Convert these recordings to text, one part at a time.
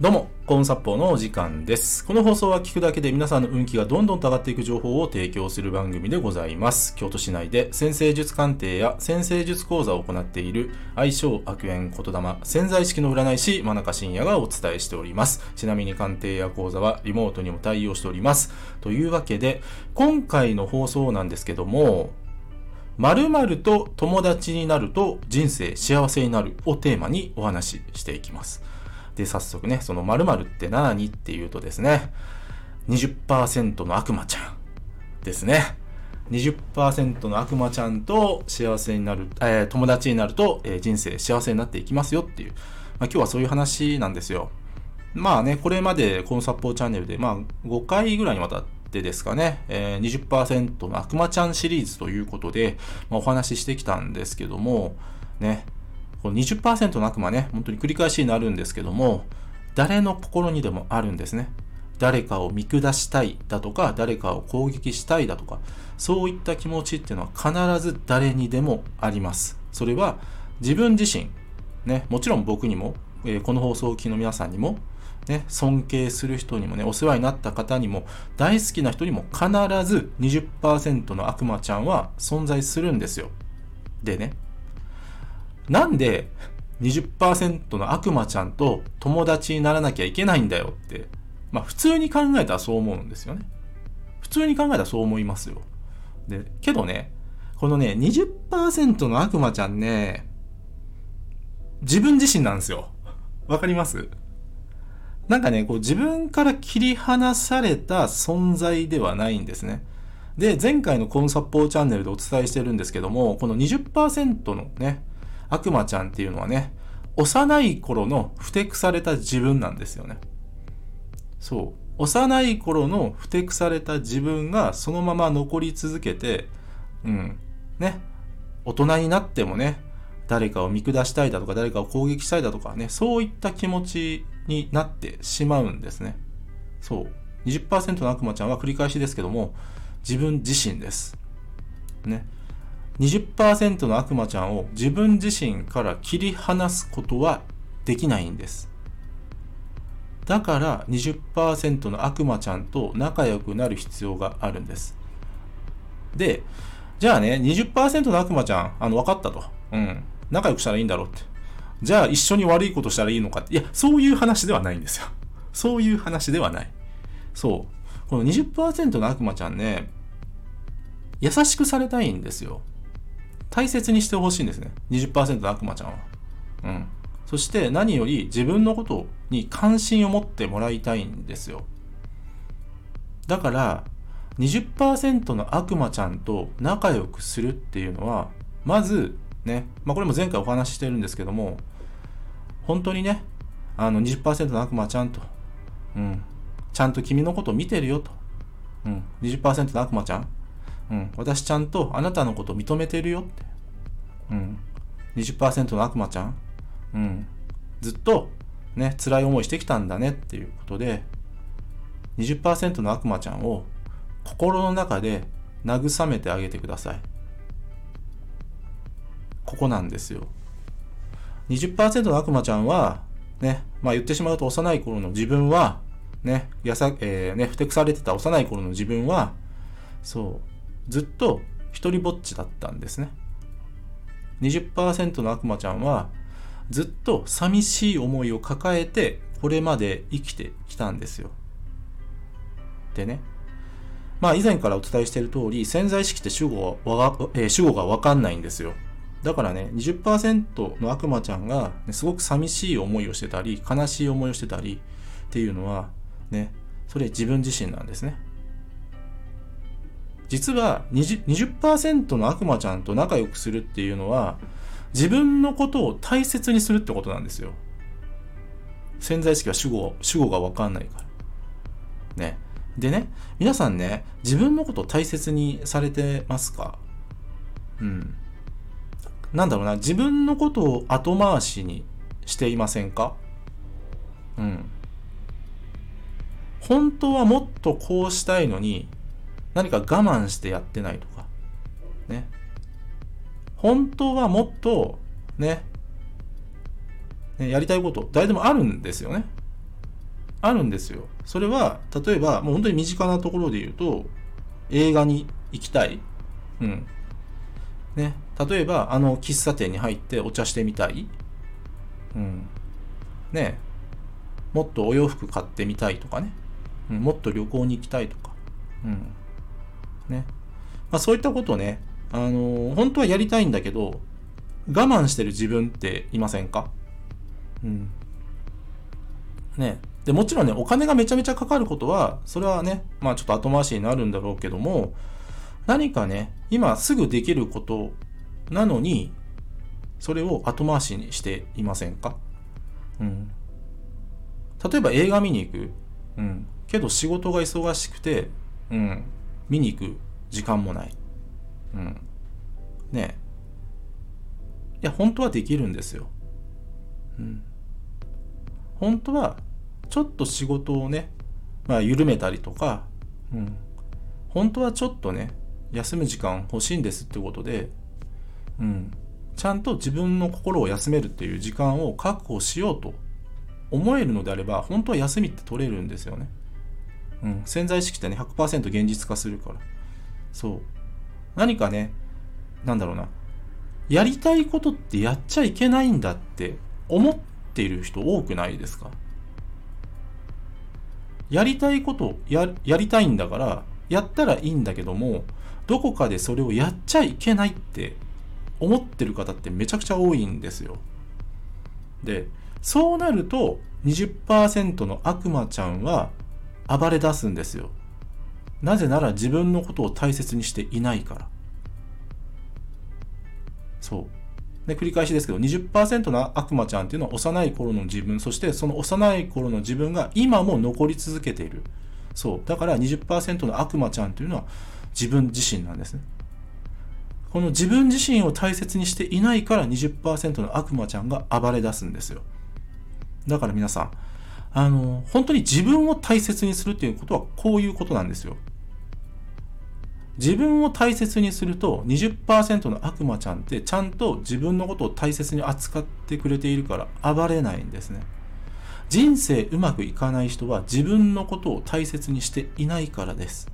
どうも、コーンサッポーのお時間です。この放送は聞くだけで皆さんの運気がどんどんと上がっていく情報を提供する番組でございます。京都市内で先生術鑑定や先生術講座を行っている愛称悪縁言霊潜在意識の占い師真中信也がお伝えしております。ちなみに鑑定や講座はリモートにも対応しております。というわけで、今回の放送なんですけども、〇〇と友達になると人生幸せになるをテーマにお話ししていきます。で、早速ね、その〇〇って何？っていうとですね、20%の悪魔ちゃんですね。20%の悪魔ちゃんと幸せになる、えー友達になると、えー人生幸せになっていきますよっていう、まあ、今日はそういう話なんですよ。まあね、これまでこのサッポーチャンネルで、まあ5回ぐらいにわたってですかね、えー20%の悪魔ちゃんシリーズということで、まあ、お話ししてきたんですけども、ね、この20%の悪魔ね、本当に繰り返しになるんですけども、誰の心にでもあるんですね。誰かを見下したいだとか、誰かを攻撃したいだとか、そういった気持ちっていうのは必ず誰にでもあります。それは自分自身、ね、もちろん僕にも、えーこの放送を聞きの皆さんにも、ね、尊敬する人にもね、お世話になった方にも、大好きな人にも必ず20%の悪魔ちゃんは存在するんですよ。でね、なんで20%の悪魔ちゃんと友達にならなきゃいけないんだよって、まあ普通に考えたらそう思うんですよね。普通に考えたらそう思いますよ。で、けどね、このね、20%の悪魔ちゃんね、自分自身なんですよ。わかります？なんかね、こう自分から切り離された存在ではないんですね。で、前回のコンサッポーチャンネルでお伝えしてるんですけども、この20%のね、悪魔ちゃんっていうのはね、幼い頃のふてくされた自分なんですよね。そう。幼い頃のふてくされた自分がそのまま残り続けて、うん。ね。大人になってもね、誰かを見下したいだとか、誰かを攻撃したいだとかね、そういった気持ちになってしまうんですね。そう。20%の悪魔ちゃんは繰り返しですけども、自分自身です。ね。20%の悪魔ちゃんを自分自身から切り離すことはできないんです。だから20%の悪魔ちゃんと仲良くなる必要があるんです。で、じゃあね、20%の悪魔ちゃん、あの、分かったと。うん。仲良くしたらいいんだろうって。じゃあ一緒に悪いことしたらいいのかって。いや、そういう話ではないんですよ。そういう話ではない。そう。この20%の悪魔ちゃんね、優しくされたいんですよ。大切にしてほしいんですね。20%の悪魔ちゃんは。うん。そして何より自分のことに関心を持ってもらいたいんですよ。だから、20%の悪魔ちゃんと仲良くするっていうのは、まず、ね、まあこれも前回お話ししてるんですけども、本当にね、あの20%の悪魔ちゃんと、うん、ちゃんと君のことを見てるよと。うん、20%の悪魔ちゃん、うん、私ちゃんとあなたのこと認めてるよって。うん、20%の悪魔ちゃん、うん、ずっとね、辛い思いしてきたんだねっていうことで、20%の悪魔ちゃんを心の中で慰めてあげてください。ここなんですよ。20%の悪魔ちゃんは、ね、まあ言ってしまうと幼い頃の自分は、ね、やさ、えー、ね、ふてくされてた幼い頃の自分は、そう、ずっと一人ぼっちだったんですね。20%の悪魔ちゃんは、ずっと寂しい思いを抱えて、これまで生きてきたんですよ。でね、まあ以前からお伝えしている通り、潜在意識って主語は、えー主語がわかんないんですよ。だからね、20%の悪魔ちゃんが、ね、すごく寂しい思いをしてたり、悲しい思いをしてたりっていうのは、ね、それ自分自身なんですね。実は 20%, 20の悪魔ちゃんと仲良くするっていうのは、自分のことを大切にするってことなんですよ。潜在意識は主語、主語がわかんないから。ね。でね、皆さんね、自分のことを大切にされてますか？うん。なんだろうな、自分のことを後回しにしていませんか？うん。本当はもっとこうしたいのに、何か我慢してやってないとか。ね。本当はもっと、ね、ねやりたいこと、誰でもあるんですよね。あるんですよ。それは、例えば、もう本当に身近なところで言うと、映画に行きたい。うん。ね。例えば、あの、喫茶店に入ってお茶してみたい。うん。ね。もっとお洋服買ってみたいとかね。うん、もっと旅行に行きたいとか。うん。ね。まあそういったことをね、あのー、本当はやりたいんだけど、我慢してる自分っていませんか？うん。ね。で、もちろんね、お金がめちゃめちゃかかることは、それはね、まあちょっと後回しになるんだろうけども、何かね、今すぐできることなのに、それを後回しにしていませんか？うん。例えば映画見に行く。うん。けど仕事が忙しくて、うん。見に行く時間もない。うん。ねいや、本当はできるんですよ。うん。本当はちょっと仕事をね、まあ、緩めたりとか、うん、本当はちょっとね、休む時間欲しいんですってことで、うん、ちゃんと自分の心を休めるっていう時間を確保しようと思えるのであれば、本当は休みって取れるんですよね。うん、潜在意識ってね、100%現実化するから。そう。何かね、なんだろうな。やりたいことってやっちゃいけないんだって思っている人多くないですか？やりたいことややりたいんだからやったらいいんだけどもどこかでそれをやっちゃいけないって思ってる方ってめちゃくちゃ多いんですよ。でそうなると20%の悪魔ちゃんは暴れ出すんですよ。なぜなら自分のことを大切にしていないから。そう。で繰り返しですけど20%の悪魔ちゃんっていうのは幼い頃の自分そしてその幼い頃の自分が今も残り続けているそうだから20%の悪魔ちゃんというのは自分自身なんですねこの自分自身を大切にしていないから20%の悪魔ちゃんが暴れ出すんですよだから皆さんあの本当に自分を大切にするっていうことはこういうことなんですよ自分を大切にすると20%の悪魔ちゃんってちゃんと自分のことを大切に扱ってくれているから暴れないんですね。人生うまくいかない人は自分のことを大切にしていないからです。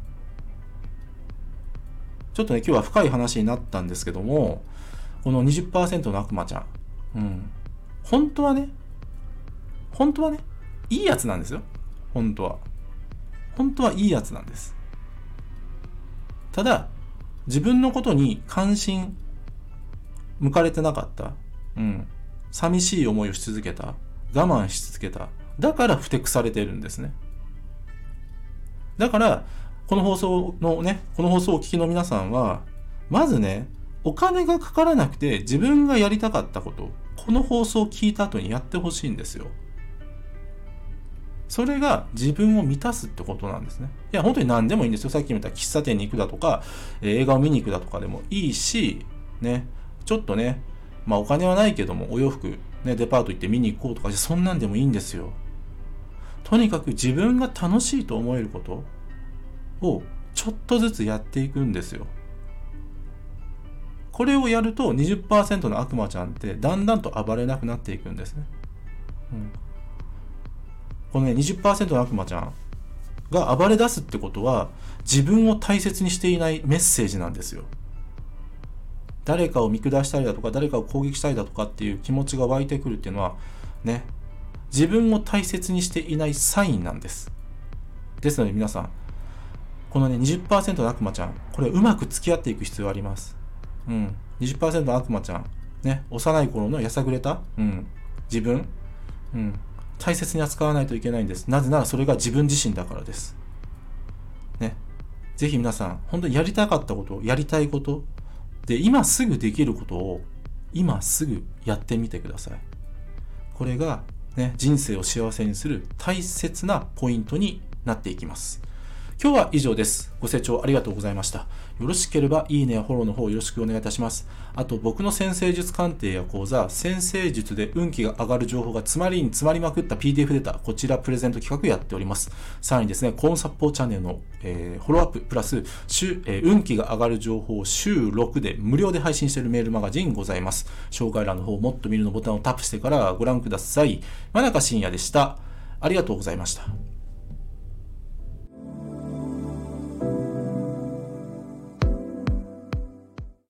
ちょっとね、今日は深い話になったんですけども、この20%の悪魔ちゃん。うん。本当はね、本当はね、いいやつなんですよ。本当は。本当はいいやつなんです。ただ、自分のことに関心向かれてなかった。うん。寂しい思いをし続けた。我慢し続けた。だからふてくされてるんですね。だから、この放送のね、この放送をお聞きの皆さんは、まずね、お金がかからなくて自分がやりたかったこと、この放送を聞いた後にやってほしいんですよ。それが自分を満たすってことなんですね。いや、本当に何でもいいんですよ。さっき言った喫茶店に行くだとか、え、映画を見に行くだとかでもいいし、ね、ちょっとね、まあお金はないけども、お洋服、ね、デパート行って見に行こうとか、そんなんでもいいんですよ。とにかく自分が楽しいと思えることをちょっとずつやっていくんですよ。これをやると20%の悪魔ちゃんってだんだんと暴れなくなっていくんですね。うんこのね、20%の悪魔ちゃんが暴れ出すってことは、自分を大切にしていないメッセージなんですよ。誰かを見下したりだとか、誰かを攻撃したりだとかっていう気持ちが湧いてくるっていうのは、ね、自分を大切にしていないサインなんです。ですので皆さん、このね、20%の悪魔ちゃん、これうまく付き合っていく必要あります。うん。20%の悪魔ちゃん、ね、幼い頃のやさぐれた、うん、自分、うん、大切に扱わないといけないんです。なぜならそれが自分自身だからです。ね。ぜひ皆さん、本当にやりたかったこと、やりたいこと、で、今すぐできることを、今すぐやってみてください。これが、ね、人生を幸せにする大切なポイントになっていきます。今日は以上です。ご清聴ありがとうございました。よろしければいいねやフォローの方よろしくお願いいたします。あと僕の先生術鑑定や講座、先生術で運気が上がる情報が詰まりに詰まりまくった PDF データ、こちらプレゼント企画やっております。さらにですね、コーンサッポーチャンネルの、えー、フォローアッププラス、週えー、運気が上がる情報を週6で無料で配信しているメールマガジンございます。紹介欄の方もっと見るのボタンをタップしてからご覧ください。真中深也でした。ありがとうございました。